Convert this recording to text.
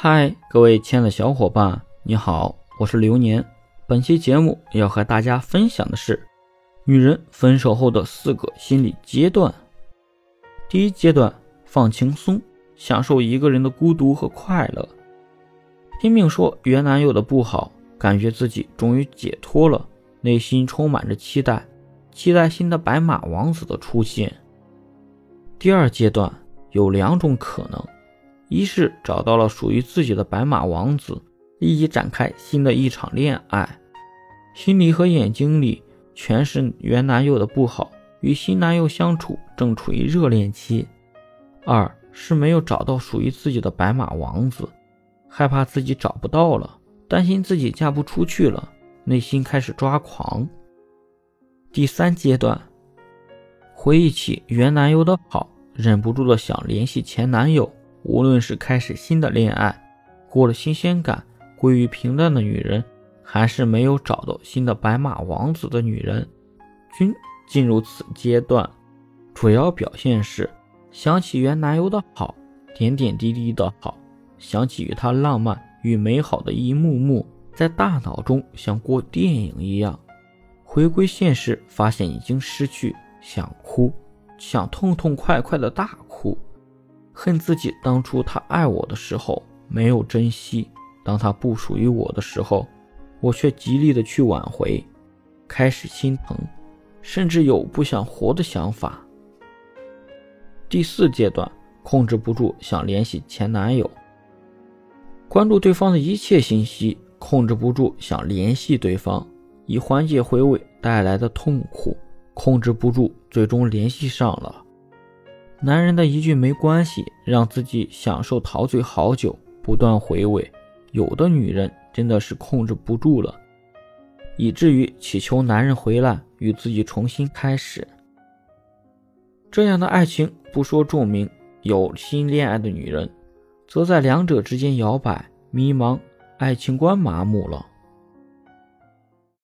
嗨，各位亲爱的小伙伴，你好，我是流年。本期节目要和大家分享的是女人分手后的四个心理阶段。第一阶段，放轻松，享受一个人的孤独和快乐，拼命说原男友的不好，感觉自己终于解脱了，内心充满着期待，期待新的白马王子的出现。第二阶段有两种可能。一是找到了属于自己的白马王子，立即展开新的一场恋爱，心里和眼睛里全是原男友的不好，与新男友相处正处于热恋期。二是没有找到属于自己的白马王子，害怕自己找不到了，担心自己嫁不出去了，内心开始抓狂。第三阶段，回忆起原男友的好，忍不住的想联系前男友。无论是开始新的恋爱，过了新鲜感，归于平淡的女人，还是没有找到新的白马王子的女人，均进入此阶段。主要表现是想起原男友的好，点点滴滴的好，想起与他浪漫与美好的一幕幕，在大脑中像过电影一样。回归现实，发现已经失去，想哭，想痛痛快快的大哭。恨自己当初他爱我的时候没有珍惜，当他不属于我的时候，我却极力的去挽回，开始心疼，甚至有不想活的想法。第四阶段，控制不住想联系前男友，关注对方的一切信息，控制不住想联系对方，以缓解回味带来的痛苦，控制不住，最终联系上了。男人的一句没关系，让自己享受陶醉好久，不断回味。有的女人真的是控制不住了，以至于祈求男人回来与自己重新开始。这样的爱情不说著名，有新恋爱的女人，则在两者之间摇摆，迷茫，爱情观麻木了。